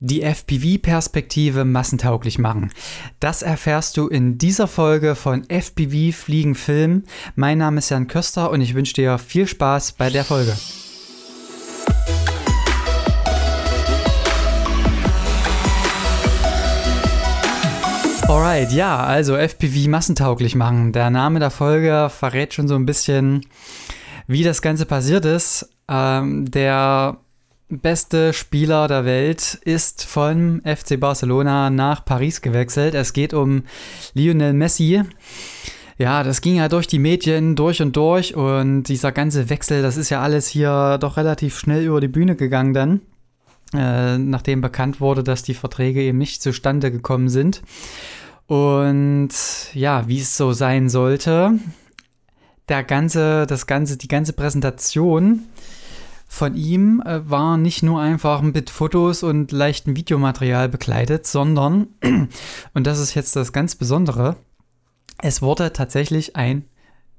die FPV-Perspektive massentauglich machen. Das erfährst du in dieser Folge von FPV Fliegen Film. Mein Name ist Jan Köster und ich wünsche dir viel Spaß bei der Folge. Alright, ja, also FPV massentauglich machen. Der Name der Folge verrät schon so ein bisschen, wie das Ganze passiert ist. Ähm, der beste Spieler der Welt ist von FC Barcelona nach Paris gewechselt. Es geht um Lionel Messi. Ja, das ging ja durch die Medien durch und durch und dieser ganze Wechsel, das ist ja alles hier doch relativ schnell über die Bühne gegangen dann, äh, nachdem bekannt wurde, dass die Verträge eben nicht zustande gekommen sind. Und ja, wie es so sein sollte, der ganze, das ganze, die ganze Präsentation von ihm äh, war nicht nur einfach mit Fotos und leichtem Videomaterial begleitet, sondern, und das ist jetzt das ganz Besondere, es wurde tatsächlich ein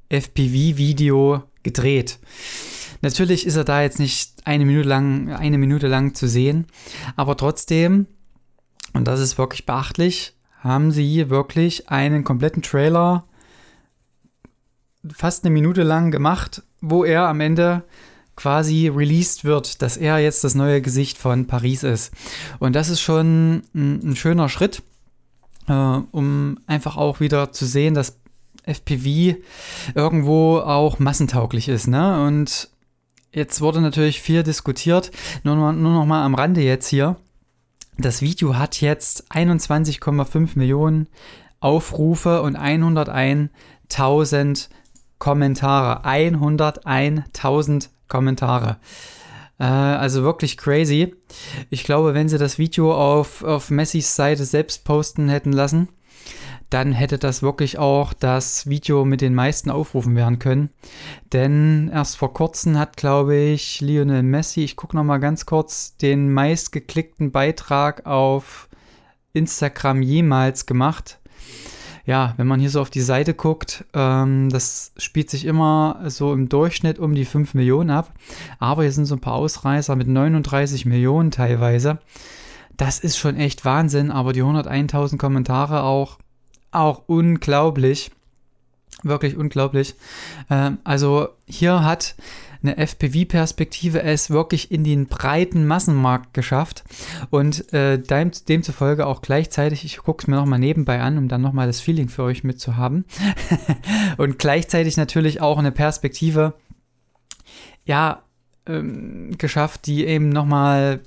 FPV-Video gedreht. Natürlich ist er da jetzt nicht eine Minute lang, eine Minute lang zu sehen, aber trotzdem, und das ist wirklich beachtlich, haben sie wirklich einen kompletten Trailer fast eine Minute lang gemacht, wo er am Ende quasi released wird, dass er jetzt das neue Gesicht von Paris ist. Und das ist schon ein, ein schöner Schritt, äh, um einfach auch wieder zu sehen, dass FPV irgendwo auch massentauglich ist. Ne? Und jetzt wurde natürlich viel diskutiert, nur, nur noch mal am Rande jetzt hier. Das Video hat jetzt 21,5 Millionen Aufrufe und 101.000 Kommentare. 101.000 Kommentare. Äh, also wirklich crazy. Ich glaube, wenn sie das Video auf, auf Messis Seite selbst posten hätten lassen, dann hätte das wirklich auch das Video mit den meisten Aufrufen werden können. Denn erst vor kurzem hat, glaube ich, Lionel Messi, ich gucke nochmal ganz kurz, den meistgeklickten Beitrag auf Instagram jemals gemacht ja, wenn man hier so auf die Seite guckt, ähm, das spielt sich immer so im Durchschnitt um die 5 Millionen ab. Aber hier sind so ein paar Ausreißer mit 39 Millionen teilweise. Das ist schon echt Wahnsinn, aber die 101.000 Kommentare auch, auch unglaublich. Wirklich unglaublich. Ähm, also hier hat eine FPV-Perspektive es wirklich in den breiten Massenmarkt geschafft und äh, dem, demzufolge auch gleichzeitig, ich gucke es mir nochmal nebenbei an, um dann nochmal das Feeling für euch mitzuhaben und gleichzeitig natürlich auch eine Perspektive, ja, ähm, geschafft, die eben nochmal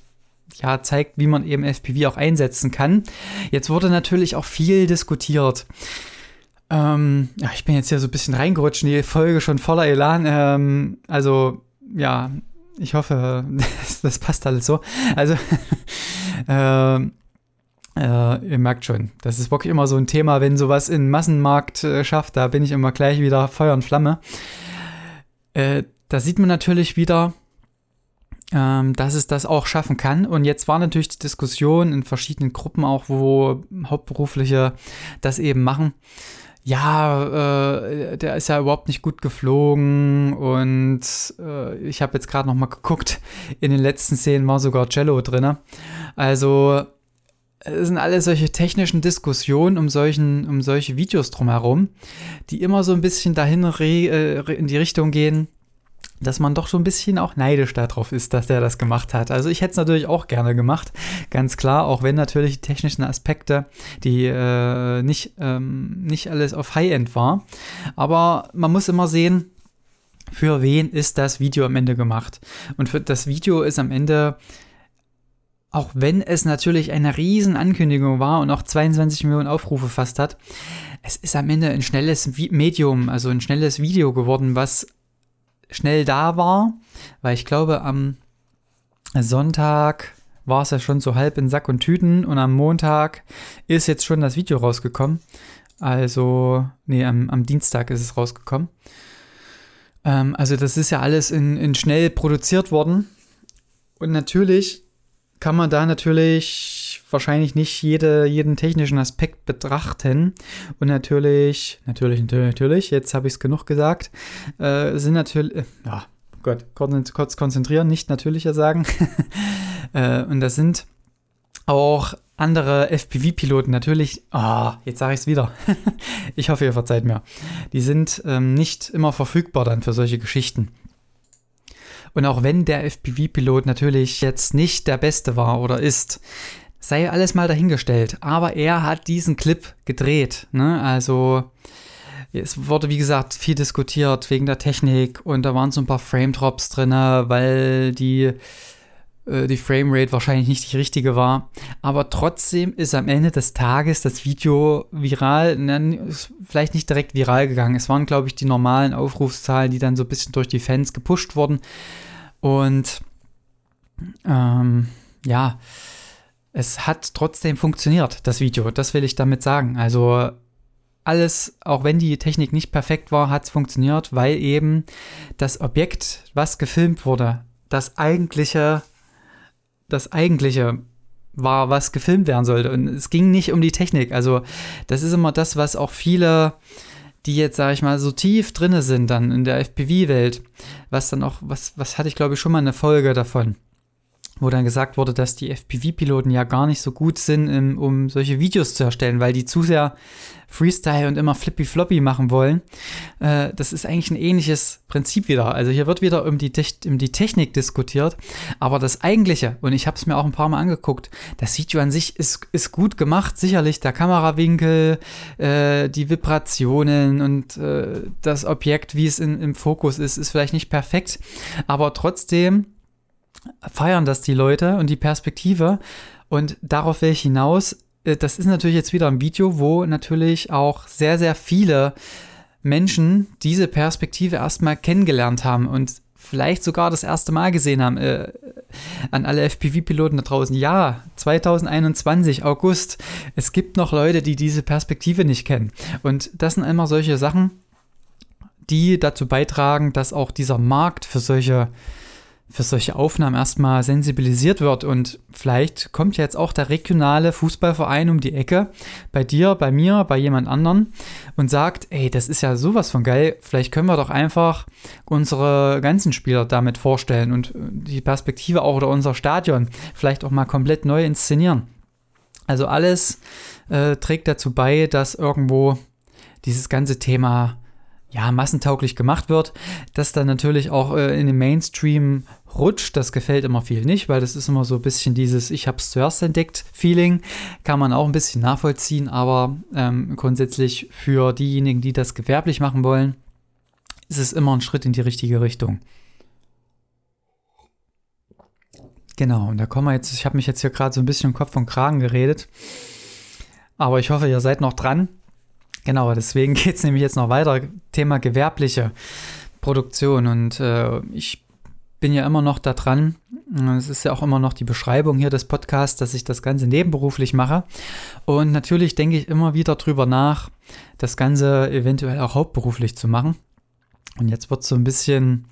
ja, zeigt, wie man eben FPV auch einsetzen kann. Jetzt wurde natürlich auch viel diskutiert. Ähm, ja, ich bin jetzt hier so ein bisschen reingerutscht in die Folge schon voller Elan. Ähm, also, ja, ich hoffe, das, passt alles so. Also, ähm, äh, ihr merkt schon, das ist wirklich immer so ein Thema, wenn sowas in Massenmarkt äh, schafft, da bin ich immer gleich wieder Feuer und Flamme. Äh, da sieht man natürlich wieder, ähm, dass es das auch schaffen kann. Und jetzt war natürlich die Diskussion in verschiedenen Gruppen auch, wo Hauptberufliche das eben machen ja, äh, der ist ja überhaupt nicht gut geflogen und äh, ich habe jetzt gerade noch mal geguckt, in den letzten Szenen war sogar Cello drin. Also es sind alle solche technischen Diskussionen um, solchen, um solche Videos drumherum, die immer so ein bisschen dahin äh, in die Richtung gehen, dass man doch so ein bisschen auch neidisch darauf ist, dass der das gemacht hat. Also ich hätte es natürlich auch gerne gemacht, ganz klar, auch wenn natürlich die technischen Aspekte, die äh, nicht, ähm, nicht alles auf High-End war. Aber man muss immer sehen, für wen ist das Video am Ende gemacht. Und für das Video ist am Ende auch wenn es natürlich eine riesen Ankündigung war und auch 22 Millionen Aufrufe fast hat, es ist am Ende ein schnelles Medium, also ein schnelles Video geworden, was schnell da war, weil ich glaube, am Sonntag war es ja schon so halb in Sack und Tüten und am Montag ist jetzt schon das Video rausgekommen. Also, nee, am, am Dienstag ist es rausgekommen. Ähm, also, das ist ja alles in, in schnell produziert worden. Und natürlich kann man da natürlich wahrscheinlich nicht jede, jeden technischen Aspekt betrachten. Und natürlich, natürlich, natürlich, natürlich, jetzt habe ich es genug gesagt, äh, sind natürlich, äh, ja, Gott, kurz, konzentrieren, nicht natürlicher sagen. äh, und das sind auch andere FPV-Piloten natürlich, ah, jetzt sage ich es wieder. ich hoffe, ihr verzeiht mir. Die sind ähm, nicht immer verfügbar dann für solche Geschichten. Und auch wenn der FPV-Pilot natürlich jetzt nicht der Beste war oder ist, sei alles mal dahingestellt. Aber er hat diesen Clip gedreht. Ne? Also es wurde, wie gesagt, viel diskutiert wegen der Technik und da waren so ein paar Frame-Drops drin, weil die, äh, die Framerate wahrscheinlich nicht die richtige war. Aber trotzdem ist am Ende des Tages das Video viral, ne, vielleicht nicht direkt viral gegangen. Es waren, glaube ich, die normalen Aufrufszahlen, die dann so ein bisschen durch die Fans gepusht wurden. Und ähm, ja, es hat trotzdem funktioniert, das Video. Das will ich damit sagen. Also alles, auch wenn die Technik nicht perfekt war, hat es funktioniert, weil eben das Objekt, was gefilmt wurde, das eigentliche, das eigentliche war, was gefilmt werden sollte. Und es ging nicht um die Technik. Also, das ist immer das, was auch viele, die jetzt, sage ich mal, so tief drinne sind dann in der FPV-Welt, was dann auch, was, was hatte ich glaube ich schon mal eine Folge davon wo dann gesagt wurde, dass die FPV-Piloten ja gar nicht so gut sind, um solche Videos zu erstellen, weil die zu sehr Freestyle und immer flippy-floppy machen wollen. Äh, das ist eigentlich ein ähnliches Prinzip wieder. Also hier wird wieder um die, um die Technik diskutiert, aber das Eigentliche, und ich habe es mir auch ein paar Mal angeguckt, das Video an sich ist, ist gut gemacht, sicherlich der Kamerawinkel, äh, die Vibrationen und äh, das Objekt, wie es in, im Fokus ist, ist vielleicht nicht perfekt, aber trotzdem feiern das die Leute und die Perspektive. Und darauf will ich hinaus. Äh, das ist natürlich jetzt wieder ein Video, wo natürlich auch sehr, sehr viele Menschen diese Perspektive erstmal kennengelernt haben und vielleicht sogar das erste Mal gesehen haben. Äh, an alle FPV-Piloten da draußen. Ja, 2021, August. Es gibt noch Leute, die diese Perspektive nicht kennen. Und das sind immer solche Sachen, die dazu beitragen, dass auch dieser Markt für solche für solche Aufnahmen erstmal sensibilisiert wird. Und vielleicht kommt jetzt auch der regionale Fußballverein um die Ecke, bei dir, bei mir, bei jemand anderen und sagt, ey, das ist ja sowas von geil, vielleicht können wir doch einfach unsere ganzen Spieler damit vorstellen und die Perspektive auch oder unser Stadion vielleicht auch mal komplett neu inszenieren. Also alles äh, trägt dazu bei, dass irgendwo dieses ganze Thema ja, massentauglich gemacht wird, das dann natürlich auch äh, in den Mainstream rutscht. Das gefällt immer viel nicht, weil das ist immer so ein bisschen dieses Ich habe es zuerst entdeckt Feeling. Kann man auch ein bisschen nachvollziehen, aber ähm, grundsätzlich für diejenigen, die das gewerblich machen wollen, ist es immer ein Schritt in die richtige Richtung. Genau, und da kommen wir jetzt, ich habe mich jetzt hier gerade so ein bisschen im Kopf und Kragen geredet, aber ich hoffe, ihr seid noch dran. Genau, deswegen geht es nämlich jetzt noch weiter. Thema gewerbliche Produktion. Und äh, ich bin ja immer noch da dran. Es ist ja auch immer noch die Beschreibung hier des Podcasts, dass ich das Ganze nebenberuflich mache. Und natürlich denke ich immer wieder drüber nach, das Ganze eventuell auch hauptberuflich zu machen. Und jetzt wird es so ein bisschen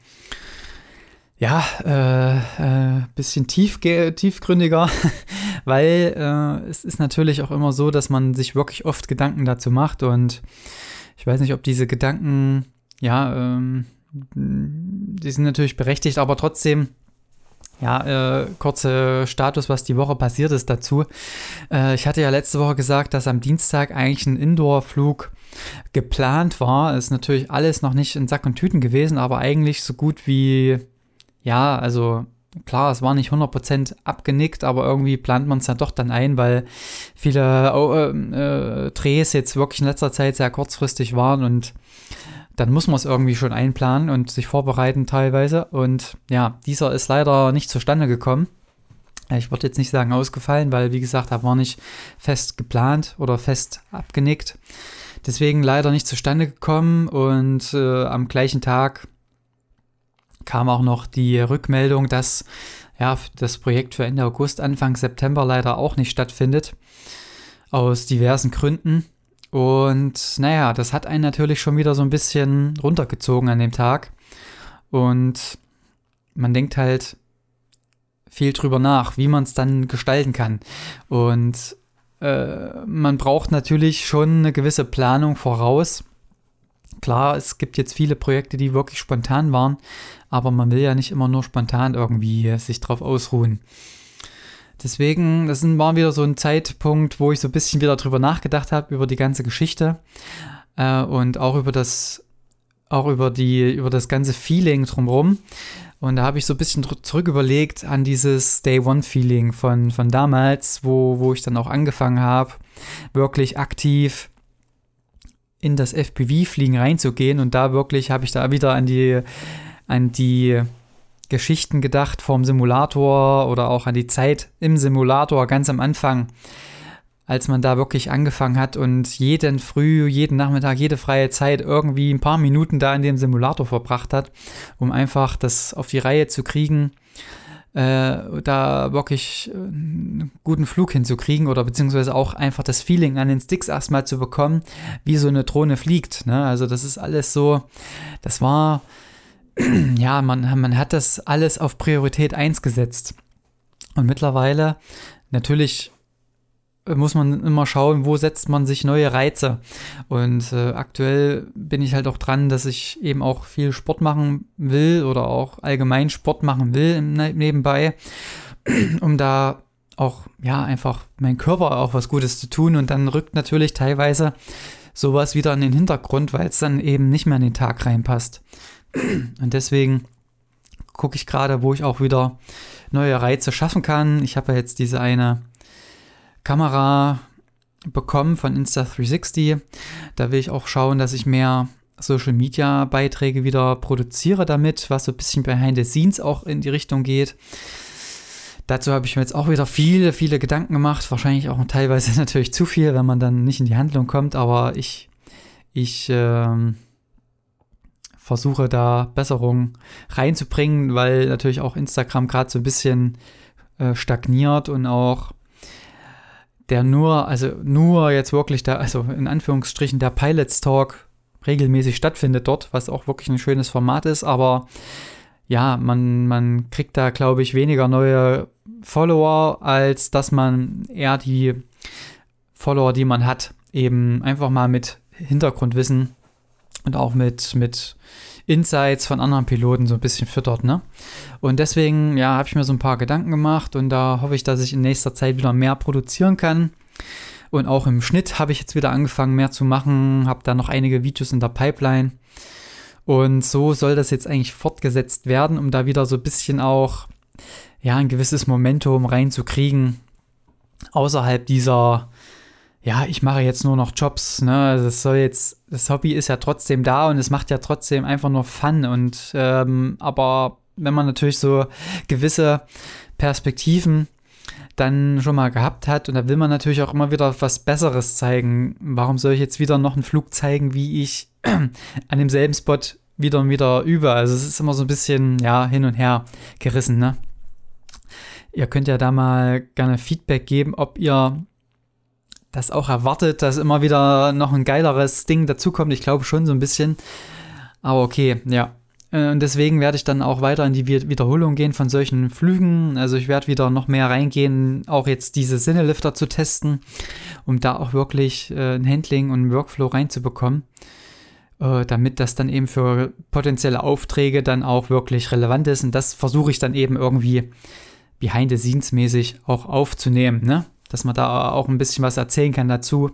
ja, äh, äh, bisschen tief, tiefgründiger, weil äh, es ist natürlich auch immer so, dass man sich wirklich oft Gedanken dazu macht und ich weiß nicht, ob diese Gedanken, ja, ähm, die sind natürlich berechtigt, aber trotzdem, ja, äh, kurze Status, was die Woche passiert ist dazu. Äh, ich hatte ja letzte Woche gesagt, dass am Dienstag eigentlich ein Indoor-Flug geplant war. Ist natürlich alles noch nicht in Sack und Tüten gewesen, aber eigentlich so gut wie ja, also klar, es war nicht 100% abgenickt, aber irgendwie plant man es ja doch dann ein, weil viele oh, äh, Drehs jetzt wirklich in letzter Zeit sehr kurzfristig waren und dann muss man es irgendwie schon einplanen und sich vorbereiten teilweise. Und ja, dieser ist leider nicht zustande gekommen. Ich würde jetzt nicht sagen ausgefallen, weil wie gesagt, er war nicht fest geplant oder fest abgenickt. Deswegen leider nicht zustande gekommen und äh, am gleichen Tag kam auch noch die Rückmeldung, dass ja, das Projekt für Ende August, Anfang September leider auch nicht stattfindet. Aus diversen Gründen. Und naja, das hat einen natürlich schon wieder so ein bisschen runtergezogen an dem Tag. Und man denkt halt viel drüber nach, wie man es dann gestalten kann. Und äh, man braucht natürlich schon eine gewisse Planung voraus. Klar, es gibt jetzt viele Projekte, die wirklich spontan waren, aber man will ja nicht immer nur spontan irgendwie sich drauf ausruhen. Deswegen, das war wieder so ein Zeitpunkt, wo ich so ein bisschen wieder drüber nachgedacht habe, über die ganze Geschichte äh, und auch über das, auch über die, über das ganze Feeling drumherum. Und da habe ich so ein bisschen zurück überlegt an dieses Day One Feeling von, von damals, wo, wo ich dann auch angefangen habe, wirklich aktiv in das FPV-Fliegen reinzugehen. Und da wirklich habe ich da wieder an die, an die Geschichten gedacht vom Simulator oder auch an die Zeit im Simulator ganz am Anfang, als man da wirklich angefangen hat und jeden Früh, jeden Nachmittag, jede freie Zeit irgendwie ein paar Minuten da in dem Simulator verbracht hat, um einfach das auf die Reihe zu kriegen, äh, da wirklich einen guten Flug hinzukriegen oder beziehungsweise auch einfach das Feeling an den Sticks erstmal zu bekommen, wie so eine Drohne fliegt. Ne? Also das ist alles so, das war, ja, man, man hat das alles auf Priorität 1 gesetzt. Und mittlerweile, natürlich muss man immer schauen, wo setzt man sich neue Reize. Und äh, aktuell bin ich halt auch dran, dass ich eben auch viel Sport machen will oder auch allgemein Sport machen will ne, nebenbei, um da auch, ja, einfach mein Körper auch was Gutes zu tun. Und dann rückt natürlich teilweise sowas wieder in den Hintergrund, weil es dann eben nicht mehr in den Tag reinpasst. Und deswegen gucke ich gerade, wo ich auch wieder neue Reize schaffen kann. Ich habe ja jetzt diese eine Kamera bekommen von Insta360. Da will ich auch schauen, dass ich mehr Social Media Beiträge wieder produziere damit, was so ein bisschen behind the scenes auch in die Richtung geht. Dazu habe ich mir jetzt auch wieder viele, viele Gedanken gemacht. Wahrscheinlich auch teilweise natürlich zu viel, wenn man dann nicht in die Handlung kommt. Aber ich, ich ähm, versuche da Besserungen reinzubringen, weil natürlich auch Instagram gerade so ein bisschen äh, stagniert und auch der nur, also nur jetzt wirklich da, also in Anführungsstrichen der Pilots Talk regelmäßig stattfindet dort, was auch wirklich ein schönes Format ist, aber ja, man, man kriegt da, glaube ich, weniger neue Follower, als dass man eher die Follower, die man hat, eben einfach mal mit Hintergrundwissen und auch mit, mit Insights von anderen Piloten so ein bisschen füttert, ne? Und deswegen, ja, habe ich mir so ein paar Gedanken gemacht und da hoffe ich, dass ich in nächster Zeit wieder mehr produzieren kann. Und auch im Schnitt habe ich jetzt wieder angefangen, mehr zu machen, habe da noch einige Videos in der Pipeline. Und so soll das jetzt eigentlich fortgesetzt werden, um da wieder so ein bisschen auch, ja, ein gewisses Momentum reinzukriegen, außerhalb dieser ja, ich mache jetzt nur noch Jobs, ne? Das soll jetzt, das Hobby ist ja trotzdem da und es macht ja trotzdem einfach nur Fun. Und ähm, aber wenn man natürlich so gewisse Perspektiven dann schon mal gehabt hat und da will man natürlich auch immer wieder was Besseres zeigen. Warum soll ich jetzt wieder noch einen Flug zeigen, wie ich an demselben Spot wieder und wieder übe? Also es ist immer so ein bisschen, ja, hin und her gerissen, ne? Ihr könnt ja da mal gerne Feedback geben, ob ihr das auch erwartet, dass immer wieder noch ein geileres Ding dazukommt. Ich glaube schon so ein bisschen. Aber okay, ja. Äh, und deswegen werde ich dann auch weiter in die Wiederholung gehen von solchen Flügen. Also ich werde wieder noch mehr reingehen, auch jetzt diese Sinnelifter zu testen, um da auch wirklich äh, ein Handling und ein Workflow reinzubekommen, äh, damit das dann eben für potenzielle Aufträge dann auch wirklich relevant ist. Und das versuche ich dann eben irgendwie behind the scenes mäßig auch aufzunehmen, ne? Dass man da auch ein bisschen was erzählen kann dazu,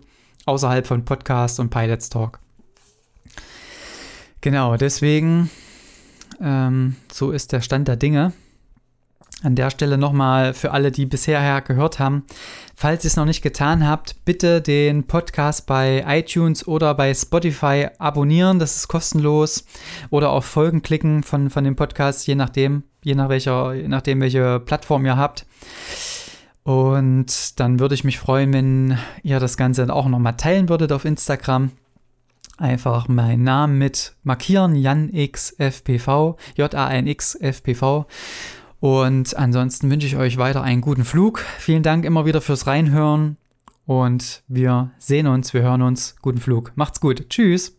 außerhalb von Podcast und Pilots Talk. Genau, deswegen, ähm, so ist der Stand der Dinge. An der Stelle nochmal für alle, die bisher gehört haben, falls ihr es noch nicht getan habt, bitte den Podcast bei iTunes oder bei Spotify abonnieren, das ist kostenlos. Oder auf Folgen klicken von, von dem Podcast, je nachdem, je nach welcher, je nachdem, welche Plattform ihr habt. Und dann würde ich mich freuen, wenn ihr das Ganze auch nochmal teilen würdet auf Instagram. Einfach meinen Namen mit markieren, JanXFPV, J-A-N-X-F-P-V. Und ansonsten wünsche ich euch weiter einen guten Flug. Vielen Dank immer wieder fürs Reinhören und wir sehen uns, wir hören uns. Guten Flug. Macht's gut. Tschüss.